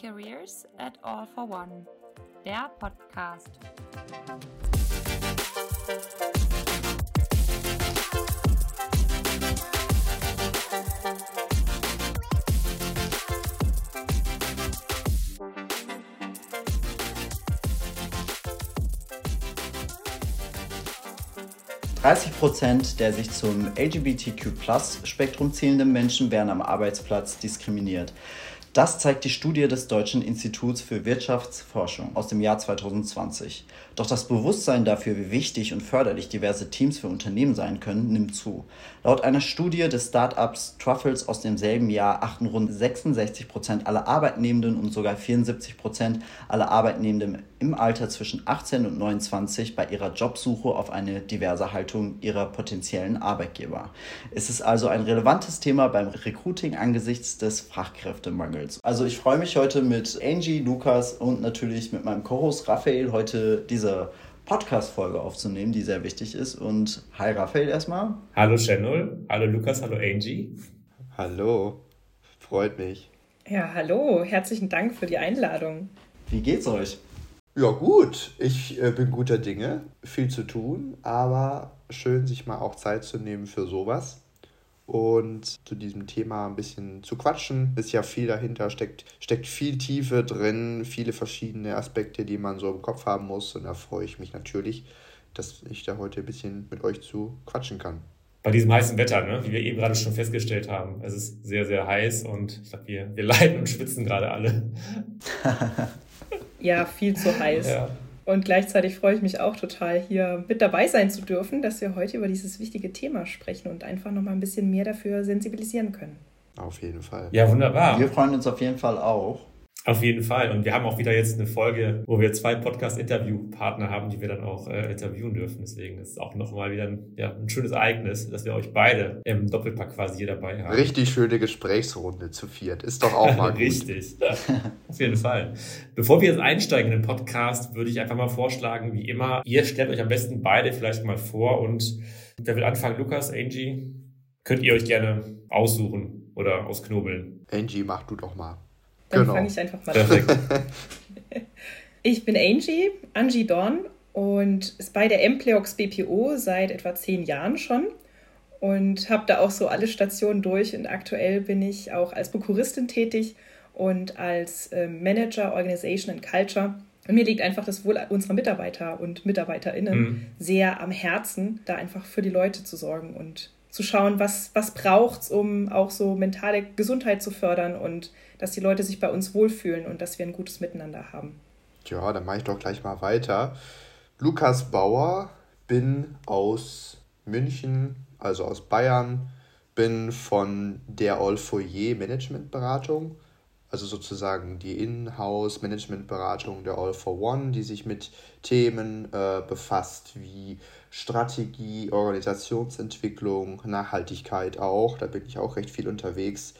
Careers at All for One, der Podcast. 30 Prozent der sich zum LGBTQ-Spektrum zählenden Menschen werden am Arbeitsplatz diskriminiert. Das zeigt die Studie des Deutschen Instituts für Wirtschaftsforschung aus dem Jahr 2020. Doch das Bewusstsein dafür, wie wichtig und förderlich diverse Teams für Unternehmen sein können, nimmt zu. Laut einer Studie des Startups Truffles aus demselben Jahr achten rund 66 Prozent aller Arbeitnehmenden und sogar 74 Prozent aller Arbeitnehmenden im Alter zwischen 18 und 29 bei ihrer Jobsuche auf eine diverse Haltung ihrer potenziellen Arbeitgeber. Es ist also ein relevantes Thema beim Recruiting angesichts des Fachkräftemangels. Also ich freue mich heute mit Angie, Lukas und natürlich mit meinem Co-Host Raphael heute diese Podcast-Folge aufzunehmen, die sehr wichtig ist. Und hi Raphael erstmal. Hallo Channel, hallo Lukas, hallo Angie. Hallo, freut mich. Ja, hallo, herzlichen Dank für die Einladung. Wie geht's euch? Ja, gut. Ich äh, bin guter Dinge. Viel zu tun, aber schön, sich mal auch Zeit zu nehmen für sowas und zu diesem Thema ein bisschen zu quatschen. Ist ja viel dahinter, steckt, steckt viel Tiefe drin, viele verschiedene Aspekte, die man so im Kopf haben muss. Und da freue ich mich natürlich, dass ich da heute ein bisschen mit euch zu quatschen kann. Bei diesem heißen Wetter, ne? wie wir eben gerade schon festgestellt haben. Es ist sehr, sehr heiß und ich glaube, wir, wir leiden und schwitzen gerade alle. ja, viel zu heiß. Ja. Und gleichzeitig freue ich mich auch total, hier mit dabei sein zu dürfen, dass wir heute über dieses wichtige Thema sprechen und einfach nochmal ein bisschen mehr dafür sensibilisieren können. Auf jeden Fall. Ja, wunderbar. Wir freuen uns auf jeden Fall auch. Auf jeden Fall. Und wir haben auch wieder jetzt eine Folge, wo wir zwei Podcast-Interview-Partner haben, die wir dann auch äh, interviewen dürfen. Deswegen ist es auch nochmal wieder ein, ja, ein schönes Ereignis, dass wir euch beide im Doppelpack quasi hier dabei haben. Richtig schöne Gesprächsrunde zu viert. Ist doch auch mal gut. Richtig. Auf jeden Fall. Bevor wir jetzt einsteigen in den Podcast, würde ich einfach mal vorschlagen, wie immer, ihr stellt euch am besten beide vielleicht mal vor und wer will anfangen? Lukas, Angie? Könnt ihr euch gerne aussuchen oder ausknobeln? Angie, mach du doch mal. Dann genau. fange ich einfach mal an. ich bin Angie, Angie Dorn und ist bei der Empleox BPO seit etwa zehn Jahren schon und habe da auch so alle Stationen durch und aktuell bin ich auch als Prokuristin tätig und als ähm, Manager Organization and Culture. Und mir liegt einfach das Wohl unserer Mitarbeiter und MitarbeiterInnen mhm. sehr am Herzen, da einfach für die Leute zu sorgen und zu schauen, was, was braucht es, um auch so mentale Gesundheit zu fördern und dass die Leute sich bei uns wohlfühlen und dass wir ein gutes Miteinander haben. Ja, dann mache ich doch gleich mal weiter. Lukas Bauer, bin aus München, also aus Bayern, bin von der All Foyer Management Beratung, also sozusagen die Inhouse Management Beratung der All for One, die sich mit Themen äh, befasst wie Strategie, Organisationsentwicklung, Nachhaltigkeit auch. Da bin ich auch recht viel unterwegs.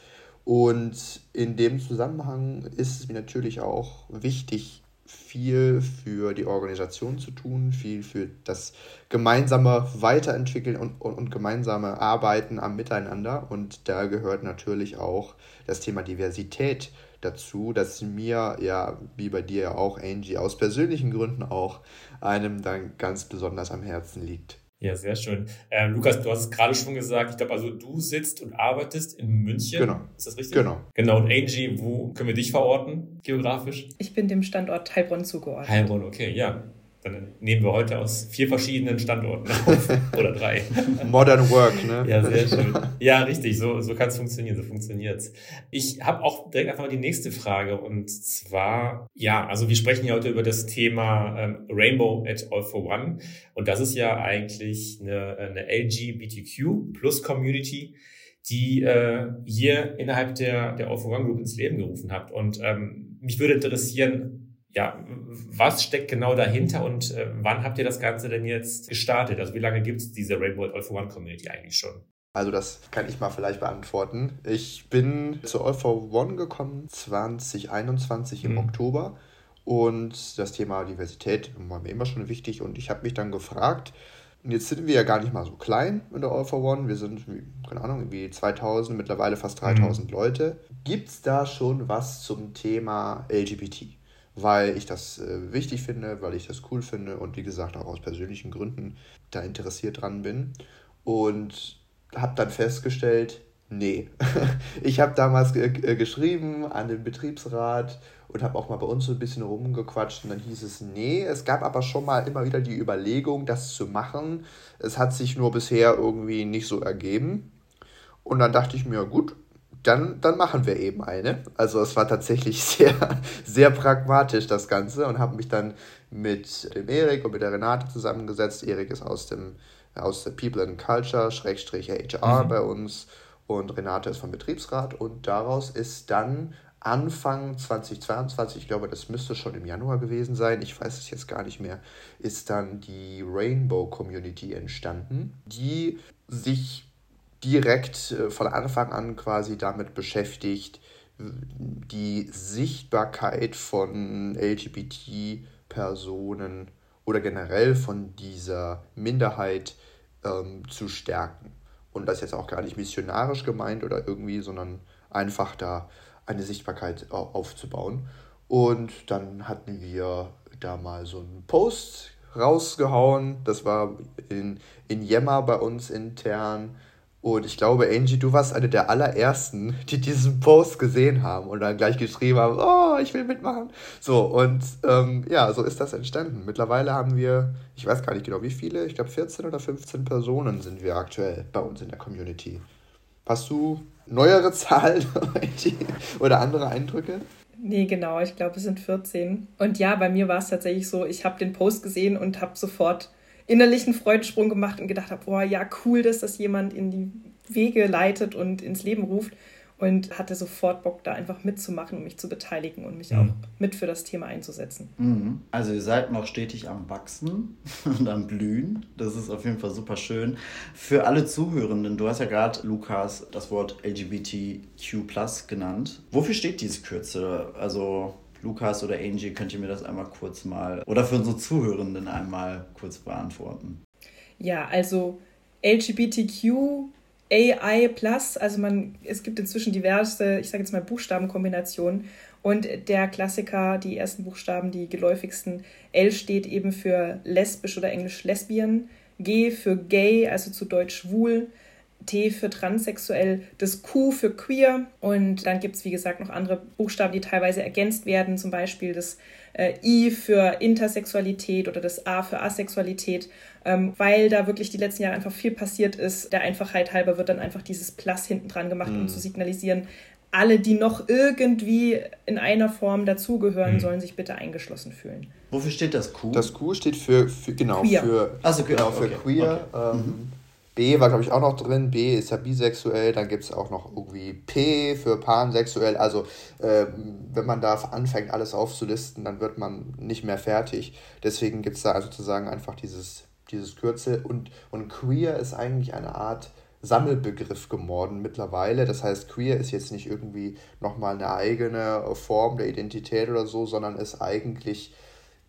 Und in dem Zusammenhang ist es mir natürlich auch wichtig, viel für die Organisation zu tun, viel für das gemeinsame Weiterentwickeln und, und, und, gemeinsame Arbeiten am Miteinander. Und da gehört natürlich auch das Thema Diversität dazu, das mir ja, wie bei dir auch, Angie, aus persönlichen Gründen auch einem dann ganz besonders am Herzen liegt. Ja, sehr schön. Ähm, Lukas, du hast es gerade schon gesagt. Ich glaube, also du sitzt und arbeitest in München. Genau. Ist das richtig? Genau. Genau. Und Angie, wo können wir dich verorten, geografisch? Ich bin dem Standort Heilbronn zugeordnet. Heilbronn, okay, ja. Dann nehmen wir heute aus vier verschiedenen Standorten auf. Oder drei. Modern Work, ne? Ja, sehr schön. Ja, richtig. So, so kann es funktionieren. So funktioniert's. Ich habe auch direkt einfach mal die nächste Frage. Und zwar, ja, also wir sprechen ja heute über das Thema ähm, Rainbow at All for One. Und das ist ja eigentlich eine, eine LGBTQ plus Community, die äh, ihr innerhalb der, der All for One Group ins Leben gerufen habt. Und ähm, mich würde interessieren, ja, was steckt genau dahinter und äh, wann habt ihr das Ganze denn jetzt gestartet? Also wie lange gibt es diese Rainbow All for One Community eigentlich schon? Also das kann ich mal vielleicht beantworten. Ich bin zu All for One gekommen 2021 im mhm. Oktober und das Thema Diversität war mir immer schon wichtig und ich habe mich dann gefragt, Und jetzt sind wir ja gar nicht mal so klein in der All for One. Wir sind, keine Ahnung, irgendwie 2000, mittlerweile fast 3000 mhm. Leute. Gibt es da schon was zum Thema LGBT? Weil ich das äh, wichtig finde, weil ich das cool finde und wie gesagt auch aus persönlichen Gründen da interessiert dran bin. Und habe dann festgestellt, nee. ich habe damals äh, geschrieben an den Betriebsrat und habe auch mal bei uns so ein bisschen rumgequatscht und dann hieß es, nee, es gab aber schon mal immer wieder die Überlegung, das zu machen. Es hat sich nur bisher irgendwie nicht so ergeben. Und dann dachte ich mir, gut, dann, dann machen wir eben eine. Also es war tatsächlich sehr, sehr pragmatisch das Ganze und habe mich dann mit dem Erik und mit der Renate zusammengesetzt. Erik ist aus dem aus der People and Culture, Schrägstrich HR mhm. bei uns und Renate ist vom Betriebsrat und daraus ist dann Anfang 2022, ich glaube, das müsste schon im Januar gewesen sein, ich weiß es jetzt gar nicht mehr, ist dann die Rainbow Community entstanden, die sich direkt äh, von Anfang an quasi damit beschäftigt, die Sichtbarkeit von LGBT-Personen oder generell von dieser Minderheit ähm, zu stärken. Und das jetzt auch gar nicht missionarisch gemeint oder irgendwie, sondern einfach da eine Sichtbarkeit aufzubauen. Und dann hatten wir da mal so einen Post rausgehauen. Das war in, in Yammer bei uns intern. Und ich glaube, Angie, du warst eine der allerersten, die diesen Post gesehen haben und dann gleich geschrieben haben, oh, ich will mitmachen. So, und ähm, ja, so ist das entstanden. Mittlerweile haben wir, ich weiß gar nicht genau wie viele, ich glaube 14 oder 15 Personen sind wir aktuell bei uns in der Community. Hast du neuere Zahlen oder andere Eindrücke? Nee, genau, ich glaube, es sind 14. Und ja, bei mir war es tatsächlich so, ich habe den Post gesehen und habe sofort innerlichen Freudensprung gemacht und gedacht habe, boah, ja, cool, dass das jemand in die Wege leitet und ins Leben ruft und hatte sofort Bock, da einfach mitzumachen und mich zu beteiligen und mich mhm. auch mit für das Thema einzusetzen. Mhm. Also ihr seid noch stetig am Wachsen und am Blühen. Das ist auf jeden Fall super schön. Für alle Zuhörenden, du hast ja gerade, Lukas, das Wort LGBTQ genannt. Wofür steht diese Kürze? Also Lukas oder Angie, könnt ihr mir das einmal kurz mal oder für unsere Zuhörenden einmal kurz beantworten? Ja, also LGBTQ AI also man, es gibt inzwischen diverse, ich sage jetzt mal Buchstabenkombinationen und der Klassiker, die ersten Buchstaben, die geläufigsten, L steht eben für lesbisch oder englisch lesbian, G für gay, also zu Deutsch schwul, T für transsexuell, das Q für queer und dann gibt es, wie gesagt, noch andere Buchstaben, die teilweise ergänzt werden, zum Beispiel das äh, I für Intersexualität oder das A für Asexualität, ähm, weil da wirklich die letzten Jahre einfach viel passiert ist. Der Einfachheit halber wird dann einfach dieses Plus hinten dran gemacht, mhm. um zu signalisieren, alle, die noch irgendwie in einer Form dazugehören, mhm. sollen sich bitte eingeschlossen fühlen. Wofür steht das Q? Das Q steht für, für genau, queer. für, also, genau, für okay. queer. Okay. Ähm, mhm. B war, glaube ich, auch noch drin. B ist ja bisexuell. Dann gibt es auch noch irgendwie P für pansexuell. Also, äh, wenn man da anfängt, alles aufzulisten, dann wird man nicht mehr fertig. Deswegen gibt es da sozusagen einfach dieses, dieses Kürzel. Und, und queer ist eigentlich eine Art Sammelbegriff geworden mittlerweile. Das heißt, queer ist jetzt nicht irgendwie nochmal eine eigene Form der Identität oder so, sondern ist eigentlich,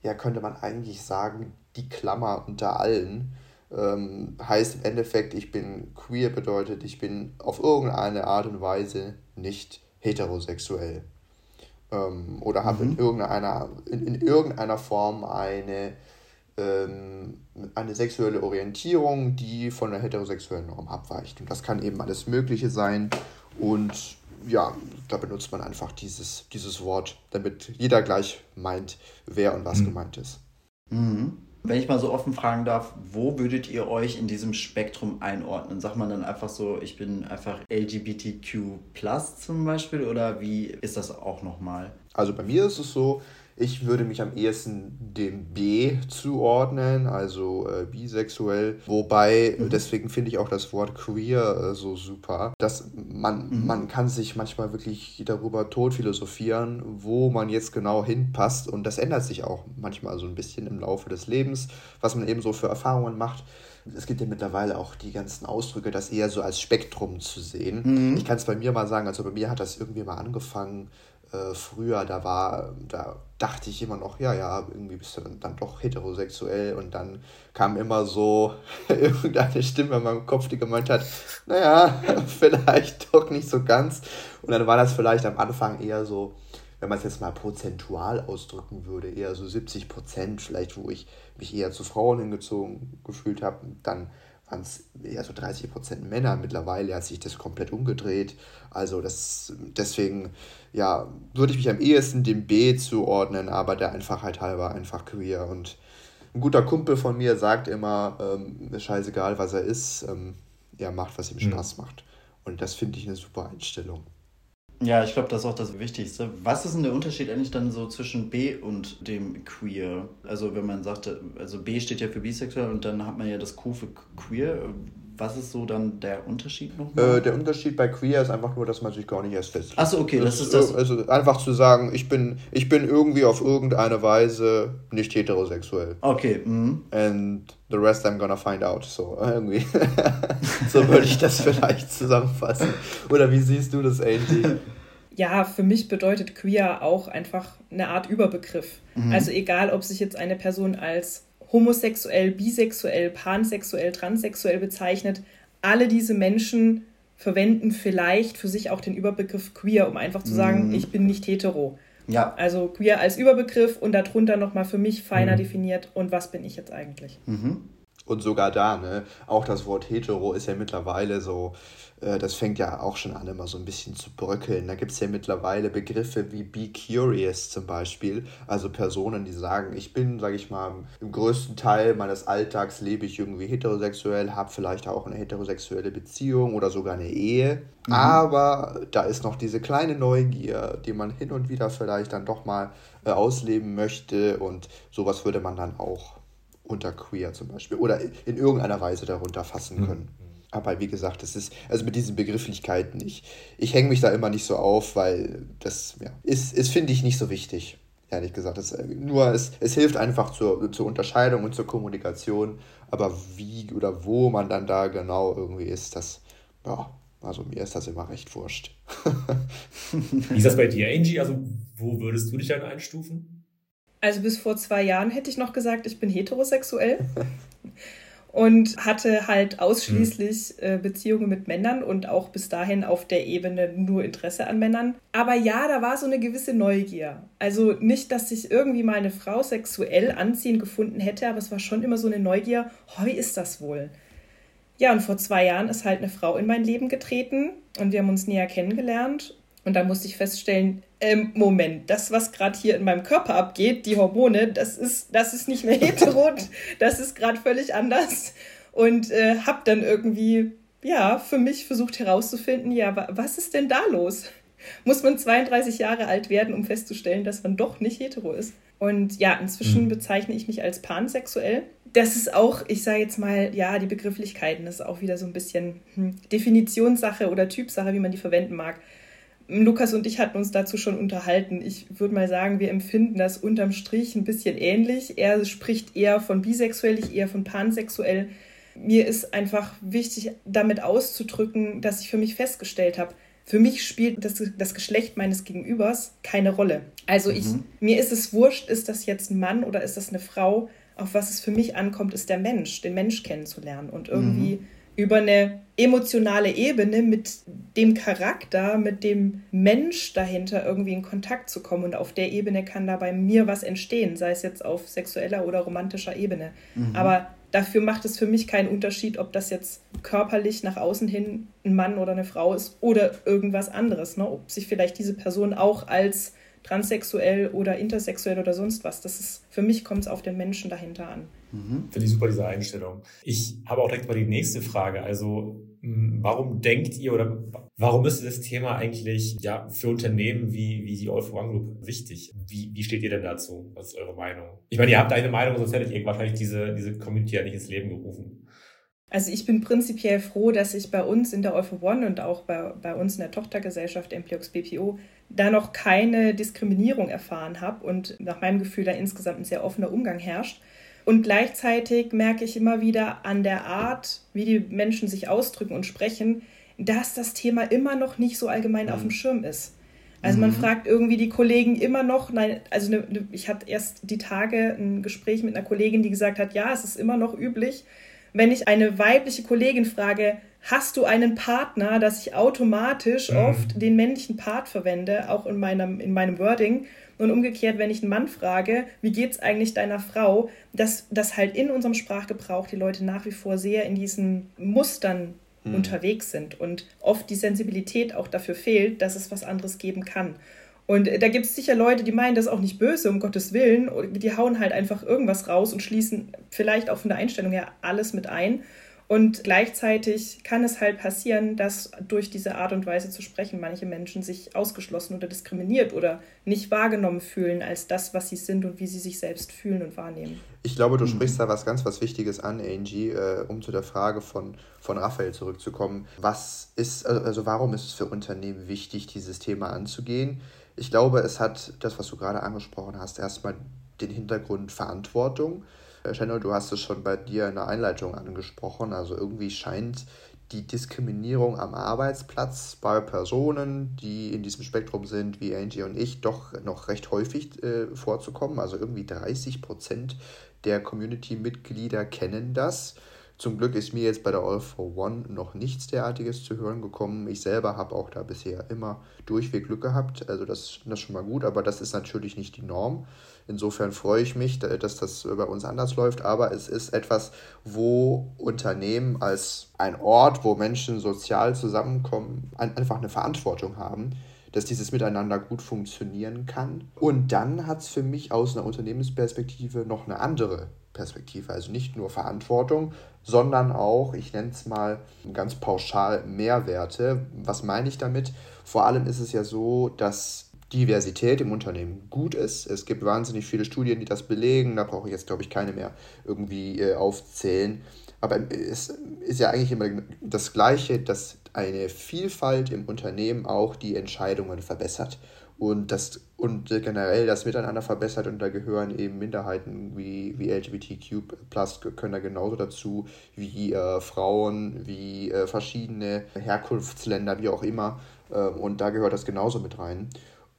ja, könnte man eigentlich sagen, die Klammer unter allen ähm, heißt im Endeffekt, ich bin queer bedeutet, ich bin auf irgendeine Art und Weise nicht heterosexuell. Ähm, oder habe mhm. in, irgendeiner, in, in irgendeiner Form eine, ähm, eine sexuelle Orientierung, die von der heterosexuellen Norm abweicht. Und das kann eben alles Mögliche sein. Und ja, da benutzt man einfach dieses, dieses Wort, damit jeder gleich meint, wer und was mhm. gemeint ist. Mhm. Wenn ich mal so offen fragen darf, wo würdet ihr euch in diesem Spektrum einordnen? Sagt man dann einfach so, ich bin einfach LGBTQ zum Beispiel oder wie ist das auch nochmal? Also bei mir ist es so, ich würde mich am ehesten dem B zuordnen, also äh, bisexuell. Wobei, mhm. deswegen finde ich auch das Wort queer äh, so super. Dass man, mhm. man kann sich manchmal wirklich darüber tot philosophieren, wo man jetzt genau hinpasst. Und das ändert sich auch manchmal so ein bisschen im Laufe des Lebens, was man eben so für Erfahrungen macht. Es gibt ja mittlerweile auch die ganzen Ausdrücke, das eher so als Spektrum zu sehen. Mhm. Ich kann es bei mir mal sagen, also bei mir hat das irgendwie mal angefangen äh, früher, da war, da dachte ich immer noch, ja, ja, irgendwie bist du dann, dann doch heterosexuell und dann kam immer so irgendeine Stimme in meinem Kopf, die gemeint hat, naja, vielleicht doch nicht so ganz. Und dann war das vielleicht am Anfang eher so, wenn man es jetzt mal prozentual ausdrücken würde, eher so 70 Prozent, vielleicht wo ich mich eher zu Frauen hingezogen gefühlt habe, dann waren es eher so 30 Prozent Männer. Mittlerweile hat sich das komplett umgedreht. Also das, deswegen, ja, würde ich mich am ehesten dem B zuordnen, aber der Einfachheit halber einfach queer. Und ein guter Kumpel von mir sagt immer, ähm, scheißegal, was er ist, ähm, er macht, was ihm mhm. Spaß mhm. macht. Und das finde ich eine super Einstellung. Ja, ich glaube, das ist auch das Wichtigste. Was ist denn der Unterschied eigentlich dann so zwischen B und dem Queer? Also wenn man sagt, also B steht ja für bisexuell und dann hat man ja das Q für Queer. Was ist so dann der Unterschied nochmal? Äh, der Unterschied bei Queer ist einfach nur, dass man sich gar nicht erst festlegt. Achso, okay, das, das, ist das. Also einfach zu sagen, ich bin, ich bin irgendwie auf irgendeine Weise nicht heterosexuell. Okay. Mhm. And the rest I'm gonna find out. So, irgendwie. so würde ich das vielleicht zusammenfassen. Oder wie siehst du das, Angie? Ja, für mich bedeutet queer auch einfach eine Art Überbegriff. Mhm. Also egal, ob sich jetzt eine Person als homosexuell, bisexuell, pansexuell, transsexuell bezeichnet. Alle diese Menschen verwenden vielleicht für sich auch den Überbegriff queer, um einfach zu sagen, mhm. ich bin nicht hetero. Ja. Also queer als Überbegriff und darunter nochmal für mich feiner mhm. definiert und was bin ich jetzt eigentlich. Mhm. Und sogar da, ne, auch das Wort hetero ist ja mittlerweile so äh, das fängt ja auch schon an, immer so ein bisschen zu bröckeln. Da gibt es ja mittlerweile Begriffe wie Be Curious zum Beispiel. Also Personen, die sagen, ich bin, sage ich mal, im größten Teil meines Alltags lebe ich irgendwie heterosexuell, habe vielleicht auch eine heterosexuelle Beziehung oder sogar eine Ehe. Mhm. Aber da ist noch diese kleine Neugier, die man hin und wieder vielleicht dann doch mal äh, ausleben möchte. Und sowas würde man dann auch unter queer zum Beispiel oder in irgendeiner Weise darunter fassen mhm. können. Mhm. Aber wie gesagt, das ist, also mit diesen Begrifflichkeiten, ich, ich hänge mich da immer nicht so auf, weil das ja, ist, ist finde ich, nicht so wichtig. Ehrlich gesagt. Das, äh, nur es, es hilft einfach zur, zur Unterscheidung und zur Kommunikation. Aber wie oder wo man dann da genau irgendwie ist, das, ja, also mir ist das immer recht wurscht. wie ist das bei dir, Angie? Also, wo würdest du dich dann einstufen? Also bis vor zwei Jahren hätte ich noch gesagt, ich bin heterosexuell. und hatte halt ausschließlich mhm. äh, Beziehungen mit Männern und auch bis dahin auf der Ebene nur Interesse an Männern. Aber ja, da war so eine gewisse Neugier. Also nicht, dass ich irgendwie mal eine Frau sexuell anziehend gefunden hätte, aber es war schon immer so eine Neugier, oh, wie ist das wohl? Ja, und vor zwei Jahren ist halt eine Frau in mein Leben getreten und wir haben uns näher kennengelernt und da musste ich feststellen, ähm, Moment, das, was gerade hier in meinem Körper abgeht, die Hormone, das ist, das ist nicht mehr hetero, das ist gerade völlig anders. Und äh, habe dann irgendwie, ja, für mich versucht herauszufinden, ja, was ist denn da los? Muss man 32 Jahre alt werden, um festzustellen, dass man doch nicht hetero ist? Und ja, inzwischen mhm. bezeichne ich mich als pansexuell. Das ist auch, ich sage jetzt mal, ja, die Begrifflichkeiten, das ist auch wieder so ein bisschen hm, Definitionssache oder Typsache, wie man die verwenden mag. Lukas und ich hatten uns dazu schon unterhalten. Ich würde mal sagen, wir empfinden das unterm Strich ein bisschen ähnlich. Er spricht eher von bisexuell, ich eher von pansexuell. Mir ist einfach wichtig, damit auszudrücken, dass ich für mich festgestellt habe, für mich spielt das, das Geschlecht meines Gegenübers keine Rolle. Also ich, mhm. mir ist es wurscht, ist das jetzt ein Mann oder ist das eine Frau? Auf was es für mich ankommt, ist der Mensch, den Mensch kennenzulernen und irgendwie mhm über eine emotionale Ebene mit dem Charakter, mit dem Mensch dahinter irgendwie in Kontakt zu kommen. Und auf der Ebene kann da bei mir was entstehen, sei es jetzt auf sexueller oder romantischer Ebene. Mhm. Aber dafür macht es für mich keinen Unterschied, ob das jetzt körperlich nach außen hin ein Mann oder eine Frau ist oder irgendwas anderes. Ne? Ob sich vielleicht diese Person auch als transsexuell oder intersexuell oder sonst was. Das ist, für mich kommt es auf den Menschen dahinter an. Mhm. Finde ich super, diese Einstellung. Ich habe auch direkt mal die nächste Frage. Also, hm, warum denkt ihr oder warum ist das Thema eigentlich ja für Unternehmen wie, wie die All for One Group wichtig? Wie, wie steht ihr denn dazu? Was ist eure Meinung? Ich meine, ihr habt eine Meinung, sonst hättet ihr wahrscheinlich diese, diese Community ja nicht ins Leben gerufen. Also ich bin prinzipiell froh, dass ich bei uns in der All for One und auch bei, bei uns in der Tochtergesellschaft Empleox BPO da noch keine Diskriminierung erfahren habe und nach meinem Gefühl da insgesamt ein sehr offener Umgang herrscht. Und gleichzeitig merke ich immer wieder an der Art, wie die Menschen sich ausdrücken und sprechen, dass das Thema immer noch nicht so allgemein mhm. auf dem Schirm ist. Also mhm. man fragt irgendwie die Kollegen immer noch, nein, also ne, ne, ich hatte erst die Tage ein Gespräch mit einer Kollegin, die gesagt hat, ja, es ist immer noch üblich, wenn ich eine weibliche Kollegin frage, hast du einen Partner, dass ich automatisch mhm. oft den männlichen Part verwende, auch in meinem, in meinem Wording. Und umgekehrt, wenn ich einen Mann frage, wie geht es eigentlich deiner Frau, dass, dass halt in unserem Sprachgebrauch die Leute nach wie vor sehr in diesen Mustern mhm. unterwegs sind und oft die Sensibilität auch dafür fehlt, dass es was anderes geben kann. Und da gibt es sicher Leute, die meinen das auch nicht böse, um Gottes Willen. Die hauen halt einfach irgendwas raus und schließen vielleicht auch von der Einstellung her alles mit ein. Und gleichzeitig kann es halt passieren, dass durch diese Art und Weise zu sprechen manche Menschen sich ausgeschlossen oder diskriminiert oder nicht wahrgenommen fühlen als das, was sie sind und wie sie sich selbst fühlen und wahrnehmen. Ich glaube, du mhm. sprichst da was ganz was Wichtiges an, Angie, äh, um zu der Frage von, von Raphael zurückzukommen. Was ist, also warum ist es für Unternehmen wichtig, dieses Thema anzugehen? Ich glaube, es hat das, was du gerade angesprochen hast, erstmal den Hintergrund Verantwortung. Äh, du hast es schon bei dir in der Einleitung angesprochen. Also irgendwie scheint die Diskriminierung am Arbeitsplatz bei Personen, die in diesem Spektrum sind, wie Angie und ich, doch noch recht häufig äh, vorzukommen. Also irgendwie 30 Prozent der Community-Mitglieder kennen das. Zum Glück ist mir jetzt bei der All for One noch nichts derartiges zu hören gekommen. Ich selber habe auch da bisher immer durchweg Glück gehabt. Also das, das ist schon mal gut, aber das ist natürlich nicht die Norm. Insofern freue ich mich, dass das bei uns anders läuft, aber es ist etwas, wo Unternehmen als ein Ort, wo Menschen sozial zusammenkommen, einfach eine Verantwortung haben, dass dieses Miteinander gut funktionieren kann. Und dann hat es für mich aus einer Unternehmensperspektive noch eine andere Perspektive. Also nicht nur Verantwortung, sondern auch, ich nenne es mal ganz pauschal, Mehrwerte. Was meine ich damit? Vor allem ist es ja so, dass Diversität im Unternehmen gut ist. Es gibt wahnsinnig viele Studien, die das belegen. Da brauche ich jetzt, glaube ich, keine mehr irgendwie äh, aufzählen. Aber es ist ja eigentlich immer das Gleiche, dass eine Vielfalt im Unternehmen auch die Entscheidungen verbessert und das und generell das Miteinander verbessert und da gehören eben Minderheiten wie, wie LGBTQ plus können da genauso dazu wie äh, Frauen, wie äh, verschiedene Herkunftsländer, wie auch immer äh, und da gehört das genauso mit rein.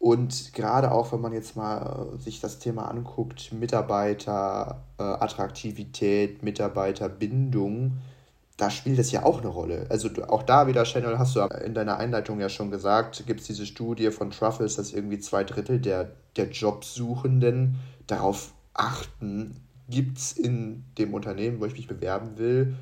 Und gerade auch, wenn man jetzt mal äh, sich das Thema anguckt, Mitarbeiterattraktivität, äh, Mitarbeiterbindung, da spielt es ja auch eine Rolle. Also auch da wieder, Channel, hast du in deiner Einleitung ja schon gesagt, gibt es diese Studie von Truffles, dass irgendwie zwei Drittel der, der Jobsuchenden darauf achten, gibt es in dem Unternehmen, wo ich mich bewerben will,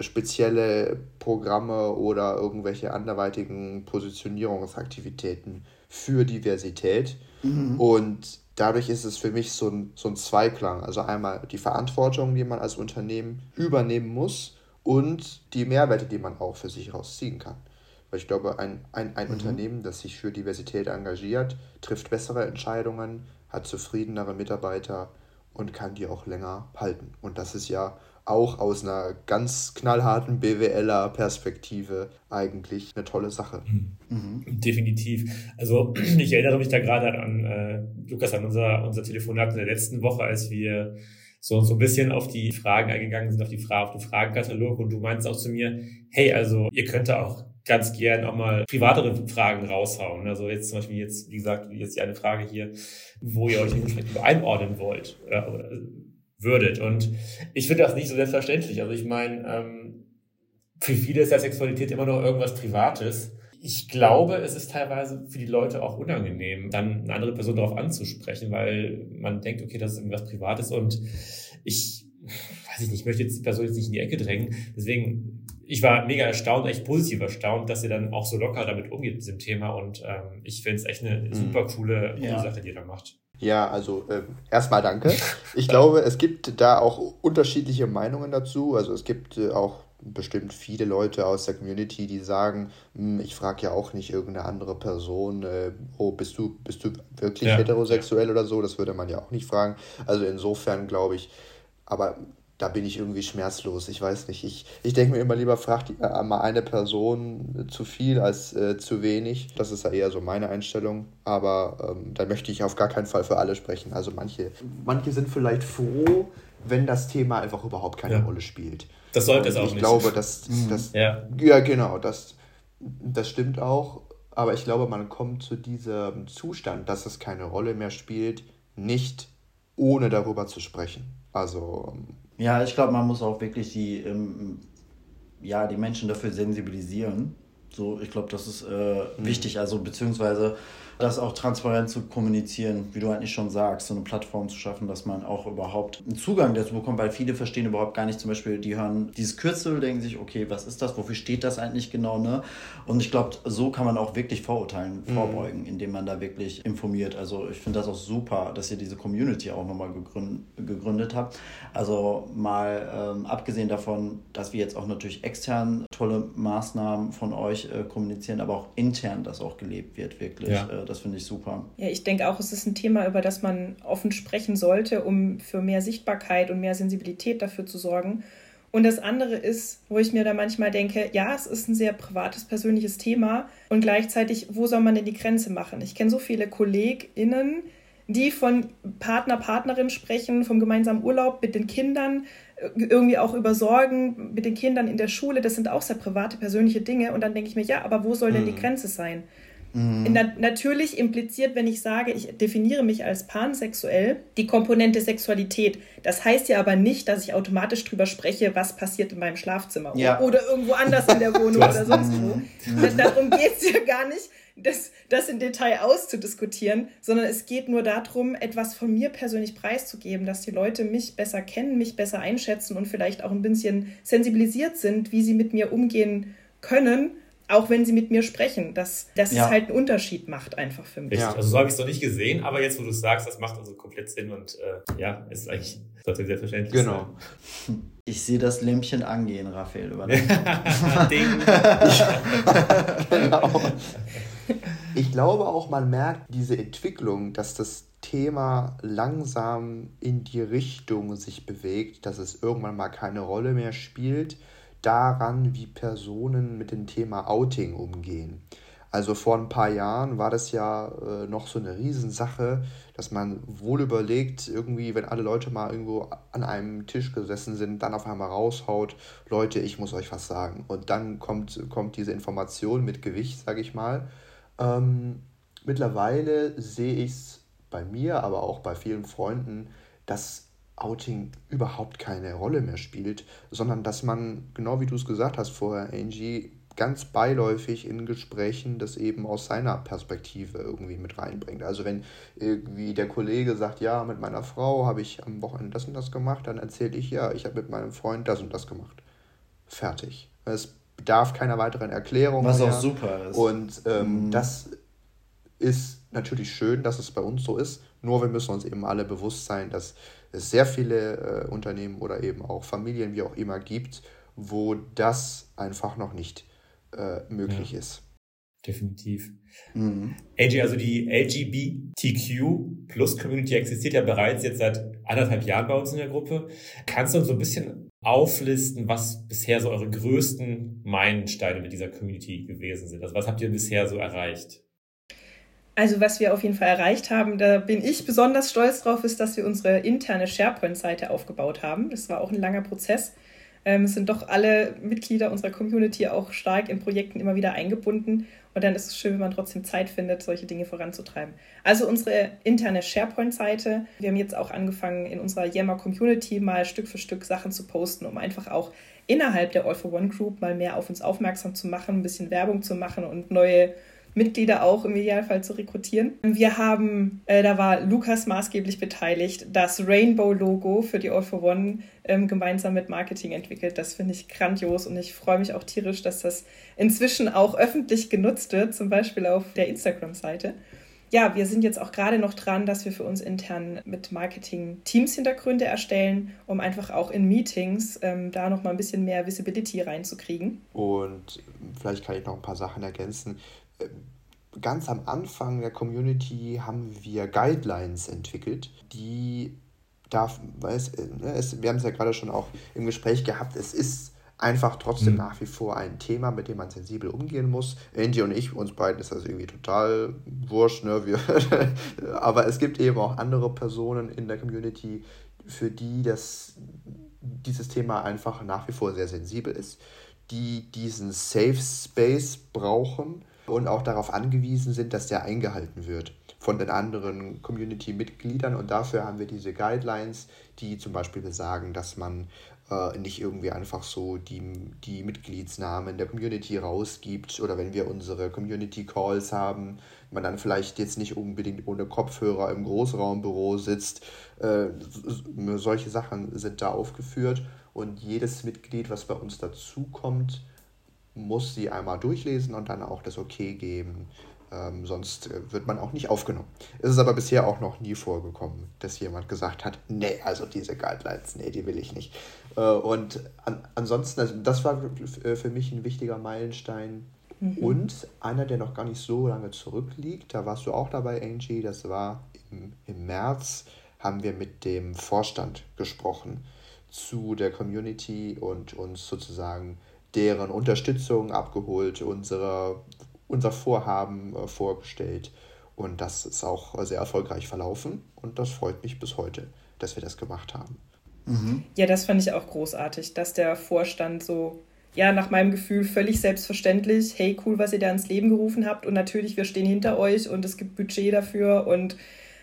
spezielle Programme oder irgendwelche anderweitigen Positionierungsaktivitäten für Diversität. Mhm. Und dadurch ist es für mich so ein, so ein Zweiklang. Also einmal die Verantwortung, die man als Unternehmen übernehmen muss und die Mehrwerte, die man auch für sich rausziehen kann. Weil ich glaube, ein, ein, ein mhm. Unternehmen, das sich für Diversität engagiert, trifft bessere Entscheidungen, hat zufriedenere Mitarbeiter und kann die auch länger halten. Und das ist ja auch aus einer ganz knallharten BWLer-Perspektive eigentlich eine tolle Sache. Mhm. Definitiv. Also ich erinnere mich da gerade an, äh, Lukas, an unser, unser Telefonat in der letzten Woche, als wir so, so ein bisschen auf die Fragen eingegangen sind, auf die Frage, auf den Fragenkatalog und du meinst auch zu mir, hey, also ihr könnt auch ganz gern auch mal privatere Fragen raushauen. Also jetzt zum Beispiel jetzt, wie gesagt, jetzt die eine Frage hier, wo ihr euch entsprechend einordnen wollt. Ja, würdet. Und ich finde das nicht so selbstverständlich. Also ich meine, ähm, für viele ist ja Sexualität immer noch irgendwas Privates. Ich glaube, es ist teilweise für die Leute auch unangenehm, dann eine andere Person darauf anzusprechen, weil man denkt, okay, das ist irgendwas Privates und ich weiß ich nicht, ich möchte jetzt die Person jetzt nicht in die Ecke drängen. Deswegen, ich war mega erstaunt, echt positiv erstaunt, dass ihr dann auch so locker damit umgeht mit diesem Thema und ähm, ich finde es echt eine mhm. super coole, coole ja. Sache, die ihr da macht. Ja, also äh, erstmal danke. Ich glaube, es gibt da auch unterschiedliche Meinungen dazu. Also es gibt äh, auch bestimmt viele Leute aus der Community, die sagen, hm, ich frage ja auch nicht irgendeine andere Person, äh, oh, bist du, bist du wirklich ja, heterosexuell oder so? Das würde man ja auch nicht fragen. Also insofern glaube ich, aber da bin ich irgendwie schmerzlos. Ich weiß nicht. Ich, ich denke mir immer lieber, fragt äh, mal eine Person zu viel als äh, zu wenig. Das ist ja eher so meine Einstellung. Aber ähm, da möchte ich auf gar keinen Fall für alle sprechen. Also manche, manche sind vielleicht froh, wenn das Thema einfach überhaupt keine ja. Rolle spielt. Das sollte es auch ich nicht. Ich glaube, dass, mhm. das, ja. ja, genau, das, das stimmt auch. aber ich glaube, man kommt zu diesem Zustand, dass es keine Rolle mehr spielt, nicht ohne darüber zu sprechen. Also. Ja, ich glaube, man muss auch wirklich die, ähm, ja, die Menschen dafür sensibilisieren. So, ich glaube, das ist äh, mhm. wichtig. Also, beziehungsweise das auch transparent zu kommunizieren, wie du eigentlich schon sagst, so eine Plattform zu schaffen, dass man auch überhaupt einen Zugang dazu bekommt, weil viele verstehen überhaupt gar nicht, zum Beispiel, die hören dieses Kürzel, denken sich, okay, was ist das, wofür steht das eigentlich genau, ne? Und ich glaube, so kann man auch wirklich Vorurteilen mhm. vorbeugen, indem man da wirklich informiert. Also ich finde das auch super, dass ihr diese Community auch nochmal gegründet, gegründet habt. Also mal ähm, abgesehen davon, dass wir jetzt auch natürlich extern tolle Maßnahmen von euch äh, kommunizieren, aber auch intern, dass auch gelebt wird, wirklich. Ja. Äh, das finde ich super. Ja, ich denke auch, es ist ein Thema, über das man offen sprechen sollte, um für mehr Sichtbarkeit und mehr Sensibilität dafür zu sorgen. Und das andere ist, wo ich mir da manchmal denke, ja, es ist ein sehr privates, persönliches Thema und gleichzeitig, wo soll man denn die Grenze machen? Ich kenne so viele KollegInnen, die von Partner, Partnerin sprechen, vom gemeinsamen Urlaub mit den Kindern, äh, irgendwie auch über Sorgen mit den Kindern in der Schule. Das sind auch sehr private, persönliche Dinge. Und dann denke ich mir, ja, aber wo soll denn die hm. Grenze sein? Mhm. Na, natürlich impliziert, wenn ich sage, ich definiere mich als pansexuell, die Komponente Sexualität. Das heißt ja aber nicht, dass ich automatisch drüber spreche, was passiert in meinem Schlafzimmer ja. oder irgendwo anders in der Wohnung oder sonst wo. Mhm. Darum geht es ja gar nicht, das, das im Detail auszudiskutieren, sondern es geht nur darum, etwas von mir persönlich preiszugeben, dass die Leute mich besser kennen, mich besser einschätzen und vielleicht auch ein bisschen sensibilisiert sind, wie sie mit mir umgehen können auch wenn sie mit mir sprechen, dass, dass ja. es halt einen Unterschied macht einfach für mich. Ja. Also so habe ich es noch nicht gesehen, aber jetzt, wo du es sagst, das macht also komplett Sinn und äh, ja, ist eigentlich sollte selbstverständlich genau. sein. Ich sehe das Lämpchen angehen, Raphael. Ding. genau. Ich glaube auch, man merkt diese Entwicklung, dass das Thema langsam in die Richtung sich bewegt, dass es irgendwann mal keine Rolle mehr spielt daran, wie Personen mit dem Thema Outing umgehen. Also vor ein paar Jahren war das ja äh, noch so eine Riesensache, dass man wohl überlegt, irgendwie, wenn alle Leute mal irgendwo an einem Tisch gesessen sind, dann auf einmal raushaut, Leute, ich muss euch was sagen. Und dann kommt, kommt diese Information mit Gewicht, sage ich mal. Ähm, mittlerweile sehe ich es bei mir, aber auch bei vielen Freunden, dass Outing überhaupt keine Rolle mehr spielt, sondern dass man, genau wie du es gesagt hast vorher, Angie, ganz beiläufig in Gesprächen das eben aus seiner Perspektive irgendwie mit reinbringt. Also wenn irgendwie der Kollege sagt, ja, mit meiner Frau habe ich am Wochenende das und das gemacht, dann erzähle ich, ja, ich habe mit meinem Freund das und das gemacht. Fertig. Es bedarf keiner weiteren Erklärung. Was mehr. auch super ist. Und ähm, mhm. das ist natürlich schön, dass es bei uns so ist. Nur wir müssen uns eben alle bewusst sein, dass es sehr viele äh, Unternehmen oder eben auch Familien, wie auch immer, gibt, wo das einfach noch nicht äh, möglich ja. ist. Definitiv. Mhm. AG, also die LGBTQ Plus Community existiert ja bereits jetzt seit anderthalb Jahren bei uns in der Gruppe. Kannst du uns so ein bisschen auflisten, was bisher so eure größten Meilensteine mit dieser Community gewesen sind? Also was habt ihr bisher so erreicht? Also was wir auf jeden Fall erreicht haben, da bin ich besonders stolz drauf, ist, dass wir unsere interne SharePoint-Seite aufgebaut haben. Das war auch ein langer Prozess. Ähm, es sind doch alle Mitglieder unserer Community auch stark in Projekten immer wieder eingebunden. Und dann ist es schön, wenn man trotzdem Zeit findet, solche Dinge voranzutreiben. Also unsere interne SharePoint-Seite. Wir haben jetzt auch angefangen, in unserer Yammer Community mal Stück für Stück Sachen zu posten, um einfach auch innerhalb der All for One Group mal mehr auf uns aufmerksam zu machen, ein bisschen Werbung zu machen und neue Mitglieder auch im Idealfall zu rekrutieren. Wir haben, äh, da war Lukas maßgeblich beteiligt, das Rainbow-Logo für die All for One ähm, gemeinsam mit Marketing entwickelt. Das finde ich grandios und ich freue mich auch tierisch, dass das inzwischen auch öffentlich genutzt wird, zum Beispiel auf der Instagram-Seite. Ja, wir sind jetzt auch gerade noch dran, dass wir für uns intern mit Marketing Teams-Hintergründe erstellen, um einfach auch in Meetings ähm, da noch mal ein bisschen mehr Visibility reinzukriegen. Und vielleicht kann ich noch ein paar Sachen ergänzen ganz am Anfang der Community haben wir Guidelines entwickelt, die darf, weiß, ne, es, wir haben es ja gerade schon auch im Gespräch gehabt, es ist einfach trotzdem mhm. nach wie vor ein Thema, mit dem man sensibel umgehen muss. Angie und ich, uns beiden ist das irgendwie total wurscht, ne? Wir aber es gibt eben auch andere Personen in der Community, für die das, dieses Thema einfach nach wie vor sehr sensibel ist, die diesen Safe Space brauchen, und auch darauf angewiesen sind, dass der eingehalten wird von den anderen Community-Mitgliedern. Und dafür haben wir diese Guidelines, die zum Beispiel besagen, dass man äh, nicht irgendwie einfach so die, die Mitgliedsnamen der Community rausgibt oder wenn wir unsere Community Calls haben, man dann vielleicht jetzt nicht unbedingt ohne Kopfhörer im Großraumbüro sitzt. Äh, solche Sachen sind da aufgeführt und jedes Mitglied, was bei uns dazukommt, muss sie einmal durchlesen und dann auch das Okay geben. Ähm, sonst äh, wird man auch nicht aufgenommen. Es ist aber bisher auch noch nie vorgekommen, dass jemand gesagt hat, nee, also diese Guidelines, nee, die will ich nicht. Äh, und an, ansonsten, also das war äh, für mich ein wichtiger Meilenstein. Mhm. Und einer, der noch gar nicht so lange zurückliegt, da warst du auch dabei, Angie, das war im, im März, haben wir mit dem Vorstand gesprochen zu der Community und uns sozusagen deren Unterstützung abgeholt, unsere unser Vorhaben äh, vorgestellt. Und das ist auch sehr erfolgreich verlaufen. Und das freut mich bis heute, dass wir das gemacht haben. Mhm. Ja, das fand ich auch großartig, dass der Vorstand so, ja, nach meinem Gefühl völlig selbstverständlich, hey, cool, was ihr da ins Leben gerufen habt. Und natürlich, wir stehen hinter euch und es gibt Budget dafür. Und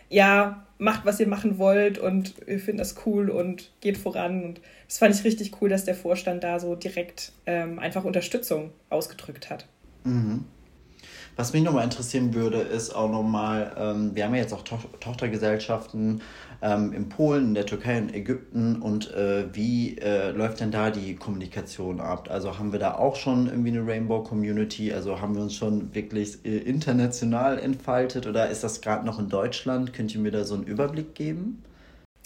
ja, macht, was ihr machen wollt und wir finden das cool und geht voran. Und das fand ich richtig cool, dass der Vorstand da so direkt ähm, einfach Unterstützung ausgedrückt hat. Mhm. Was mich nochmal interessieren würde, ist auch nochmal, ähm, wir haben ja jetzt auch to Tochtergesellschaften ähm, in Polen, in der Türkei und Ägypten und äh, wie äh, läuft denn da die Kommunikation ab? Also haben wir da auch schon irgendwie eine Rainbow Community? Also haben wir uns schon wirklich äh, international entfaltet oder ist das gerade noch in Deutschland? Könnt ihr mir da so einen Überblick geben?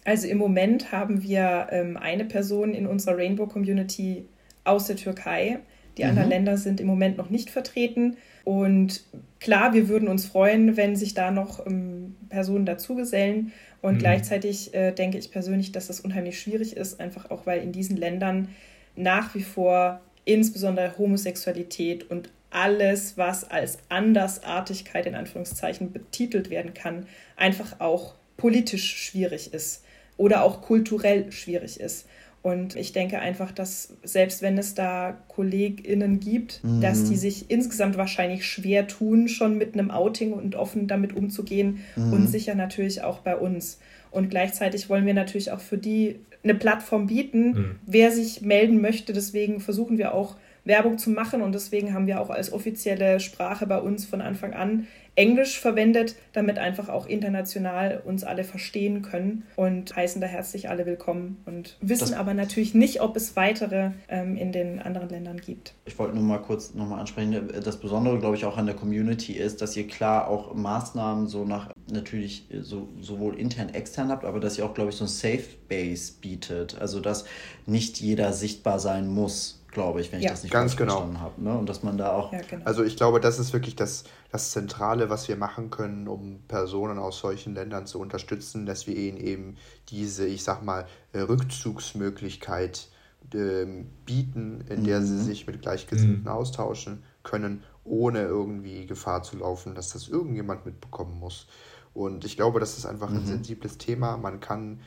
Also im Moment haben wir ähm, eine Person in unserer Rainbow Community aus der Türkei. Die mhm. anderen Länder sind im Moment noch nicht vertreten. Und klar, wir würden uns freuen, wenn sich da noch ähm, Personen dazugesellen. Und mhm. gleichzeitig äh, denke ich persönlich, dass das unheimlich schwierig ist, einfach auch weil in diesen Ländern nach wie vor insbesondere Homosexualität und alles, was als Andersartigkeit in Anführungszeichen betitelt werden kann, einfach auch politisch schwierig ist oder auch kulturell schwierig ist. Und ich denke einfach, dass selbst wenn es da KollegInnen gibt, mhm. dass die sich insgesamt wahrscheinlich schwer tun, schon mit einem Outing und offen damit umzugehen mhm. und sicher natürlich auch bei uns. Und gleichzeitig wollen wir natürlich auch für die eine Plattform bieten, mhm. wer sich melden möchte. Deswegen versuchen wir auch Werbung zu machen und deswegen haben wir auch als offizielle Sprache bei uns von Anfang an Englisch verwendet, damit einfach auch international uns alle verstehen können und heißen da herzlich alle willkommen und wissen das aber natürlich nicht, ob es weitere ähm, in den anderen Ländern gibt. Ich wollte nur mal kurz nochmal ansprechen, das Besondere, glaube ich, auch an der Community ist, dass ihr klar auch Maßnahmen so nach natürlich so, sowohl intern, extern habt, aber dass ihr auch, glaube ich, so ein Safe Base bietet. Also dass nicht jeder sichtbar sein muss glaube ich, wenn ja. ich das nicht ganz genau. verstanden habe. Ne? Und dass man da auch. Ja, genau. Also ich glaube, das ist wirklich das, das Zentrale, was wir machen können, um Personen aus solchen Ländern zu unterstützen, dass wir ihnen eben diese, ich sag mal, äh, Rückzugsmöglichkeit äh, bieten, in mhm. der sie mhm. sich mit Gleichgesinnten mhm. austauschen können, ohne irgendwie Gefahr zu laufen, dass das irgendjemand mitbekommen muss. Und ich glaube, das ist einfach mhm. ein sensibles Thema. Man kann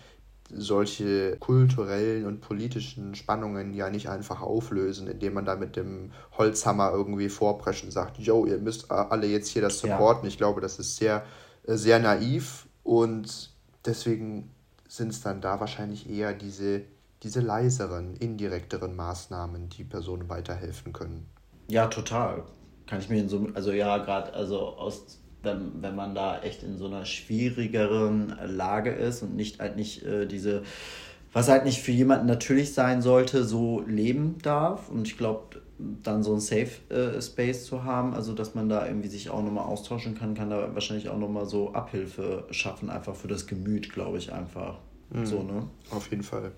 solche kulturellen und politischen Spannungen ja nicht einfach auflösen, indem man da mit dem Holzhammer irgendwie vorpreschen sagt, yo, ihr müsst alle jetzt hier das supporten. Ja. Ich glaube, das ist sehr, sehr naiv und deswegen sind es dann da wahrscheinlich eher diese, diese leiseren, indirekteren Maßnahmen, die Personen weiterhelfen können. Ja, total. Kann ich mir in so, also ja, gerade also aus wenn, wenn man da echt in so einer schwierigeren Lage ist und nicht halt nicht äh, diese, was halt nicht für jemanden natürlich sein sollte, so leben darf. Und ich glaube, dann so ein Safe äh, Space zu haben, also dass man da irgendwie sich auch nochmal austauschen kann, kann da wahrscheinlich auch nochmal so Abhilfe schaffen, einfach für das Gemüt, glaube ich, einfach. Mhm. So, ne? Auf jeden Fall.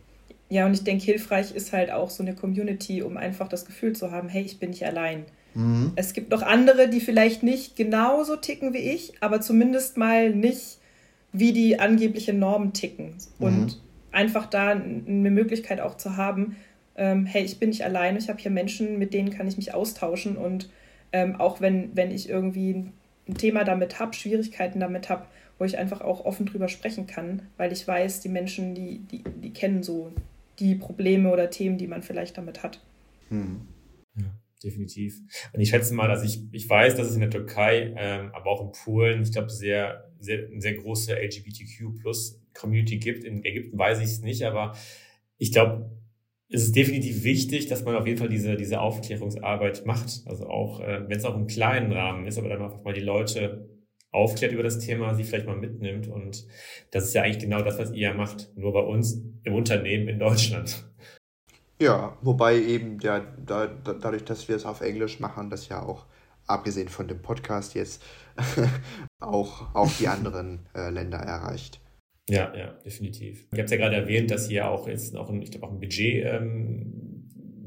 Ja, und ich denke, hilfreich ist halt auch so eine Community, um einfach das Gefühl zu haben, hey, ich bin nicht allein. Mhm. Es gibt noch andere, die vielleicht nicht genauso ticken wie ich, aber zumindest mal nicht wie die angeblichen Normen ticken. Und mhm. einfach da eine Möglichkeit auch zu haben, ähm, hey, ich bin nicht allein, ich habe hier Menschen, mit denen kann ich mich austauschen und ähm, auch wenn, wenn ich irgendwie ein Thema damit habe, Schwierigkeiten damit habe, wo ich einfach auch offen drüber sprechen kann, weil ich weiß, die Menschen, die, die, die kennen so die Probleme oder Themen, die man vielleicht damit hat. Mhm. Definitiv. Und ich schätze mal, dass ich, ich weiß, dass es in der Türkei, ähm, aber auch in Polen, ich glaube, sehr, sehr, eine sehr große LGBTQ plus Community gibt. In Ägypten weiß ich es nicht, aber ich glaube, es ist definitiv wichtig, dass man auf jeden Fall diese, diese Aufklärungsarbeit macht. Also auch, äh, wenn es auch im kleinen Rahmen ist, aber dann einfach mal die Leute aufklärt über das Thema, sie vielleicht mal mitnimmt. Und das ist ja eigentlich genau das, was ihr macht, nur bei uns im Unternehmen in Deutschland. Ja, wobei eben ja, da, da, dadurch, dass wir es auf Englisch machen, das ja auch, abgesehen von dem Podcast jetzt, auch, auch die anderen äh, Länder erreicht. Ja, ja, definitiv. Ihr habt ja gerade erwähnt, dass ihr auch jetzt noch ein, ich glaube, auch ein Budget ähm,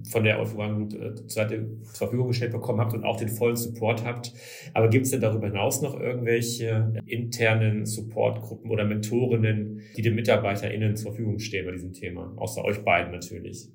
von der All Group äh, zur Verfügung gestellt bekommen habt und auch den vollen Support habt. Aber gibt es denn darüber hinaus noch irgendwelche internen Supportgruppen oder Mentorinnen, die den MitarbeiterInnen zur Verfügung stehen bei diesem Thema? Außer euch beiden natürlich.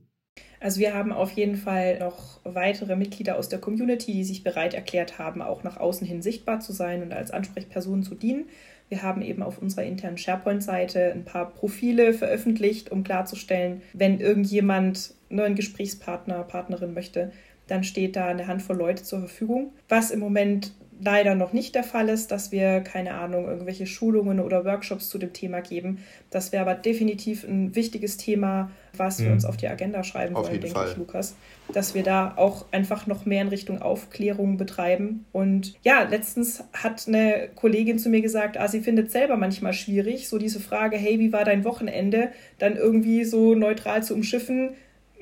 Also wir haben auf jeden Fall noch weitere Mitglieder aus der Community, die sich bereit erklärt haben, auch nach außen hin sichtbar zu sein und als Ansprechpersonen zu dienen. Wir haben eben auf unserer internen SharePoint-Seite ein paar Profile veröffentlicht, um klarzustellen, wenn irgendjemand einen neuen Gesprächspartner, Partnerin möchte, dann steht da eine Handvoll Leute zur Verfügung. Was im Moment leider noch nicht der Fall ist, dass wir, keine Ahnung, irgendwelche Schulungen oder Workshops zu dem Thema geben. Das wäre aber definitiv ein wichtiges Thema, was wir mhm. uns auf die Agenda schreiben auf wollen, denke Fall. ich, Lukas. Dass wir da auch einfach noch mehr in Richtung Aufklärung betreiben. Und ja, letztens hat eine Kollegin zu mir gesagt, ah, sie findet selber manchmal schwierig, so diese Frage, hey, wie war dein Wochenende, dann irgendwie so neutral zu umschiffen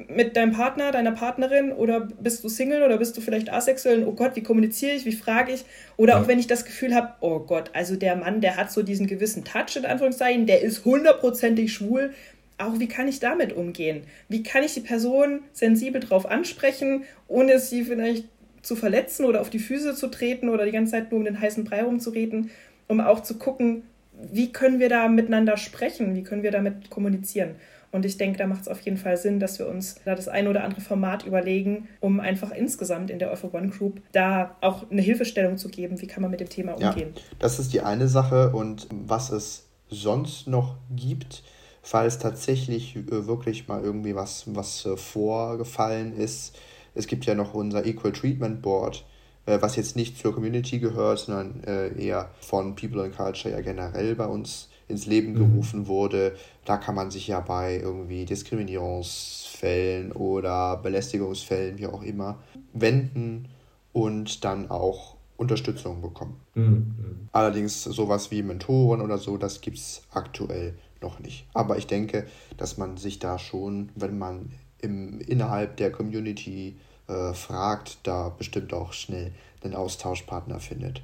mit deinem Partner, deiner Partnerin oder bist du Single oder bist du vielleicht asexuell? Oh Gott, wie kommuniziere ich, wie frage ich? Oder ja. auch wenn ich das Gefühl habe, oh Gott, also der Mann, der hat so diesen gewissen Touch in Anführungszeichen, der ist hundertprozentig schwul. Auch wie kann ich damit umgehen? Wie kann ich die Person sensibel drauf ansprechen, ohne sie vielleicht zu verletzen oder auf die Füße zu treten oder die ganze Zeit nur um den heißen Brei rumzureden, um auch zu gucken, wie können wir da miteinander sprechen, wie können wir damit kommunizieren. Und ich denke, da macht es auf jeden Fall Sinn, dass wir uns da das ein oder andere Format überlegen, um einfach insgesamt in der All One Group da auch eine Hilfestellung zu geben, wie kann man mit dem Thema umgehen. Ja, das ist die eine Sache und was es sonst noch gibt, falls tatsächlich äh, wirklich mal irgendwie was, was äh, vorgefallen ist. Es gibt ja noch unser Equal Treatment Board, äh, was jetzt nicht zur Community gehört, sondern eher von People and Culture ja generell bei uns ins Leben mhm. gerufen wurde. Da kann man sich ja bei irgendwie Diskriminierungsfällen oder Belästigungsfällen, wie auch immer, wenden und dann auch Unterstützung bekommen. Mhm. Allerdings sowas wie Mentoren oder so, das gibt es aktuell noch nicht. Aber ich denke, dass man sich da schon, wenn man im, innerhalb der Community äh, fragt, da bestimmt auch schnell einen Austauschpartner findet.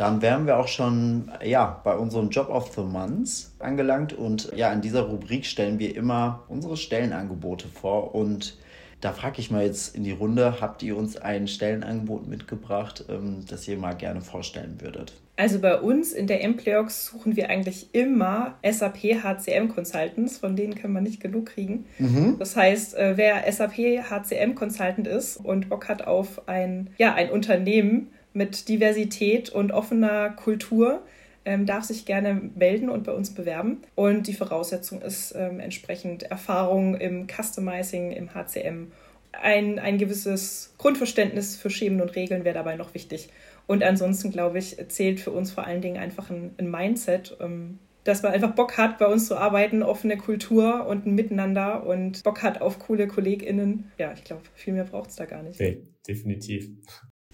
Dann wären wir auch schon ja, bei unserem Job of the Month angelangt. Und ja, in dieser Rubrik stellen wir immer unsere Stellenangebote vor. Und da frage ich mal jetzt in die Runde, habt ihr uns ein Stellenangebot mitgebracht, ähm, das ihr mal gerne vorstellen würdet? Also bei uns in der Empleox suchen wir eigentlich immer SAP HCM Consultants, von denen können wir nicht genug kriegen. Mhm. Das heißt, äh, wer SAP HCM Consultant ist und Bock hat auf ein, ja, ein Unternehmen, mit Diversität und offener Kultur ähm, darf sich gerne melden und bei uns bewerben. Und die Voraussetzung ist ähm, entsprechend Erfahrung im Customizing, im HCM. Ein, ein gewisses Grundverständnis für Schemen und Regeln wäre dabei noch wichtig. Und ansonsten, glaube ich, zählt für uns vor allen Dingen einfach ein, ein Mindset, ähm, dass man einfach Bock hat, bei uns zu arbeiten, offene Kultur und ein Miteinander und Bock hat auf coole KollegInnen. Ja, ich glaube, viel mehr braucht es da gar nicht. Nee, definitiv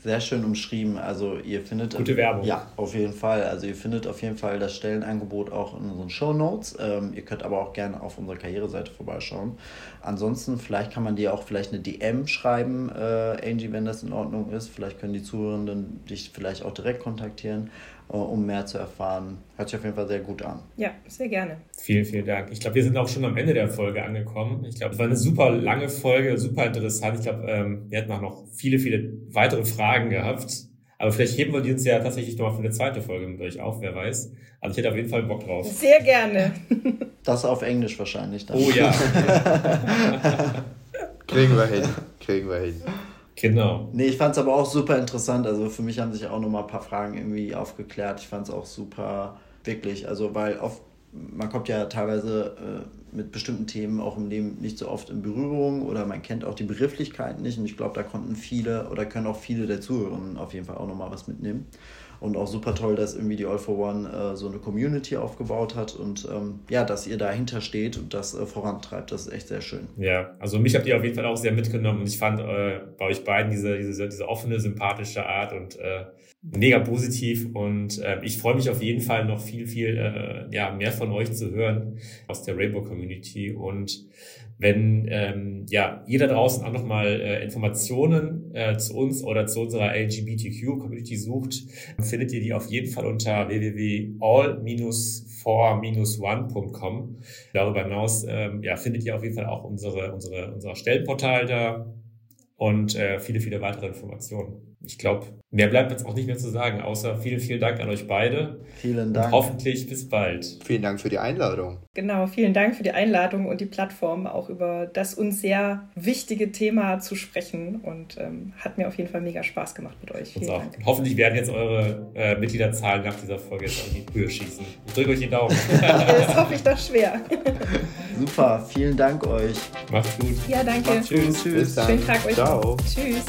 sehr schön umschrieben. Also ihr findet gute Werbung. Ja, auf jeden Fall. Also ihr findet auf jeden Fall das Stellenangebot auch in unseren Show Notes. Ähm, ihr könnt aber auch gerne auf unserer Karriereseite vorbeischauen. Ansonsten vielleicht kann man dir auch vielleicht eine DM schreiben, äh, Angie, wenn das in Ordnung ist. Vielleicht können die Zuhörenden dich vielleicht auch direkt kontaktieren. Äh, um mehr zu erfahren. Hört sich auf jeden Fall sehr gut an. Ja, sehr gerne. Vielen, vielen Dank. Ich glaube, wir sind auch schon am Ende der Folge angekommen. Ich glaube, es war eine super lange Folge, super interessant. Ich glaube, ähm, wir hätten auch noch viele, viele weitere Fragen gehabt. Aber vielleicht heben wir die uns ja tatsächlich nochmal für eine zweite Folge mit euch auf, wer weiß. Also ich hätte auf jeden Fall Bock drauf. Sehr gerne. Das auf Englisch wahrscheinlich dann. Oh ja. Kriegen wir hin. Kriegen wir hin. Genau. Nee, ich fand es aber auch super interessant. Also für mich haben sich auch nochmal ein paar Fragen irgendwie aufgeklärt. Ich fand es auch super, wirklich. Also, weil oft, man kommt ja teilweise äh, mit bestimmten Themen auch im Leben nicht so oft in Berührung oder man kennt auch die Begrifflichkeiten nicht. Und ich glaube, da konnten viele oder können auch viele der Zuhörerinnen auf jeden Fall auch nochmal was mitnehmen. Und auch super toll, dass irgendwie die All for One äh, so eine Community aufgebaut hat und ähm, ja, dass ihr dahinter steht und das äh, vorantreibt. Das ist echt sehr schön. Ja, also mich habt ihr auf jeden Fall auch sehr mitgenommen und ich fand äh, bei euch beiden diese, diese, diese offene, sympathische Art und äh, mega positiv und äh, ich freue mich auf jeden Fall noch viel, viel äh, ja, mehr von euch zu hören aus der Rainbow Community und wenn ähm, ja, ihr da draußen auch nochmal äh, Informationen äh, zu uns oder zu unserer LGBTQ-Community sucht, findet ihr die auf jeden Fall unter www.all-for-one.com. Darüber hinaus ähm, ja, findet ihr auf jeden Fall auch unsere, unsere, unser Stellenportal da und äh, viele, viele weitere Informationen ich glaube, mehr bleibt jetzt auch nicht mehr zu sagen, außer vielen, vielen Dank an euch beide. Vielen Dank. Und hoffentlich bis bald. Vielen Dank für die Einladung. Genau, vielen Dank für die Einladung und die Plattform, auch über das uns sehr wichtige Thema zu sprechen. Und ähm, hat mir auf jeden Fall mega Spaß gemacht mit euch. Vielen Dank. Hoffentlich werden jetzt eure äh, Mitgliederzahlen nach dieser Folge jetzt in die Höhe schießen. Ich drücke euch die Daumen. das hoffe ich doch schwer. Super, vielen Dank euch. Macht's gut. Ja, danke. Macht's tschüss. Tschüss. Schönen Tag euch. Ciao. Tschüss.